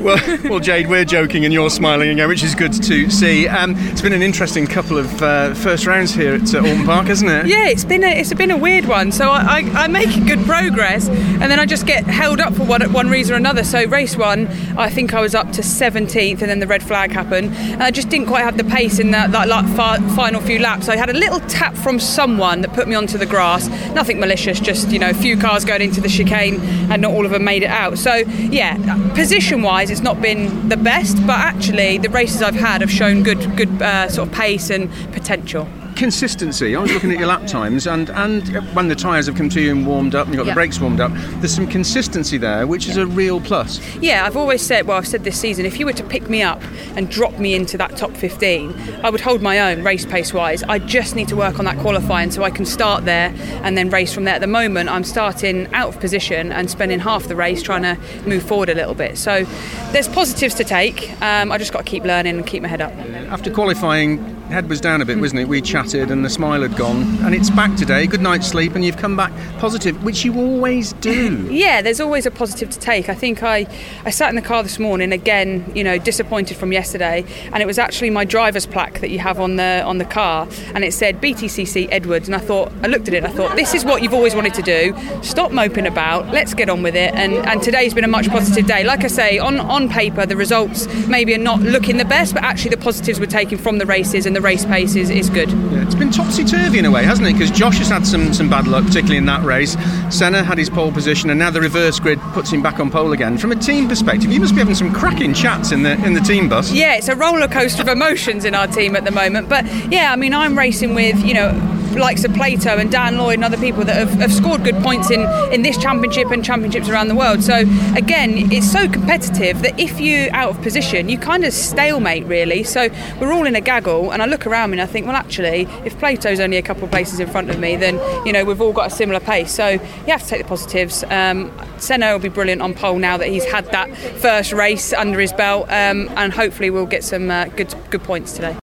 well, well, Jade, we're joking and you're smiling again, which is good to see. Um, it's been an interesting couple of uh, first rounds here at uh, Oulton Park, hasn't it? Yeah, it's been a, it's been a weird one. So I, I, make good progress, and then I just get held up for one one reason or another. So race one, I think I was up to 17th, and then the red flag happened. And I just didn't quite have the pace in that, that fi- final few laps. I had a little tap from someone that put me onto the grass. Nothing malicious, just you know, a few cars going into the chicane, and not all of them made it out. So yeah, position wise, it's not been the best, but actually the races I've had have shown good good uh, sort of pace and potential consistency. I was looking at your lap times, and, and when the tyres have come to you and warmed up, and you've got the brakes warmed up, there's some consistency there, which is a real plus. Yeah, I've always said, well, I've said this season, if you were to pick me up and drop me into that top 15, I would hold my own race pace wise. I just need to work on that qualifying so I can start there and then race from there. At the moment, I'm starting out of position and spending half the race trying to move forward a little bit. So there's positives to take. Um, I just got to keep learning and keep my head up. After qualifying, head was down a bit, wasn't it? We chatted and the smile had gone, and it's back today. Good night's sleep, and you've come back positive, which you always do. Yeah, there's always a positive to take. I think I, I sat in the car this morning again, you know, disappointed from yesterday, and it was actually my driver's plaque that you have on the on the car, and it said BTCC Edwards, and I thought, I looked at it, and I thought, this is what you've always wanted to do. Stop moping about. Let's get on with it. And and today's been a much positive day. Like I say, on on paper, the results maybe are not looking the best, but actually the positives we're taking from the races and the race pace is, is good. Yeah, it's been topsy turvy in a way, hasn't it? Because Josh has had some, some bad luck, particularly in that race. Senna had his pole position, and now the reverse grid puts him back on pole again. From a team perspective, you must be having some cracking chats in the in the team bus. Yeah, it's a roller coaster of emotions in our team at the moment. But yeah, I mean, I'm racing with you know likes of Plato and Dan Lloyd and other people that have, have, scored good points in, in this championship and championships around the world. So again, it's so competitive that if you're out of position, you kind of stalemate really. So we're all in a gaggle, and I look around me and I think, well, actually, if Plato's only a couple of places in front of me, then you know we've all got a similar pace. So you have to take the positives. Um, Senna will be brilliant on pole now that he's had that first race under his belt, um, and hopefully we'll get some uh, good good points today.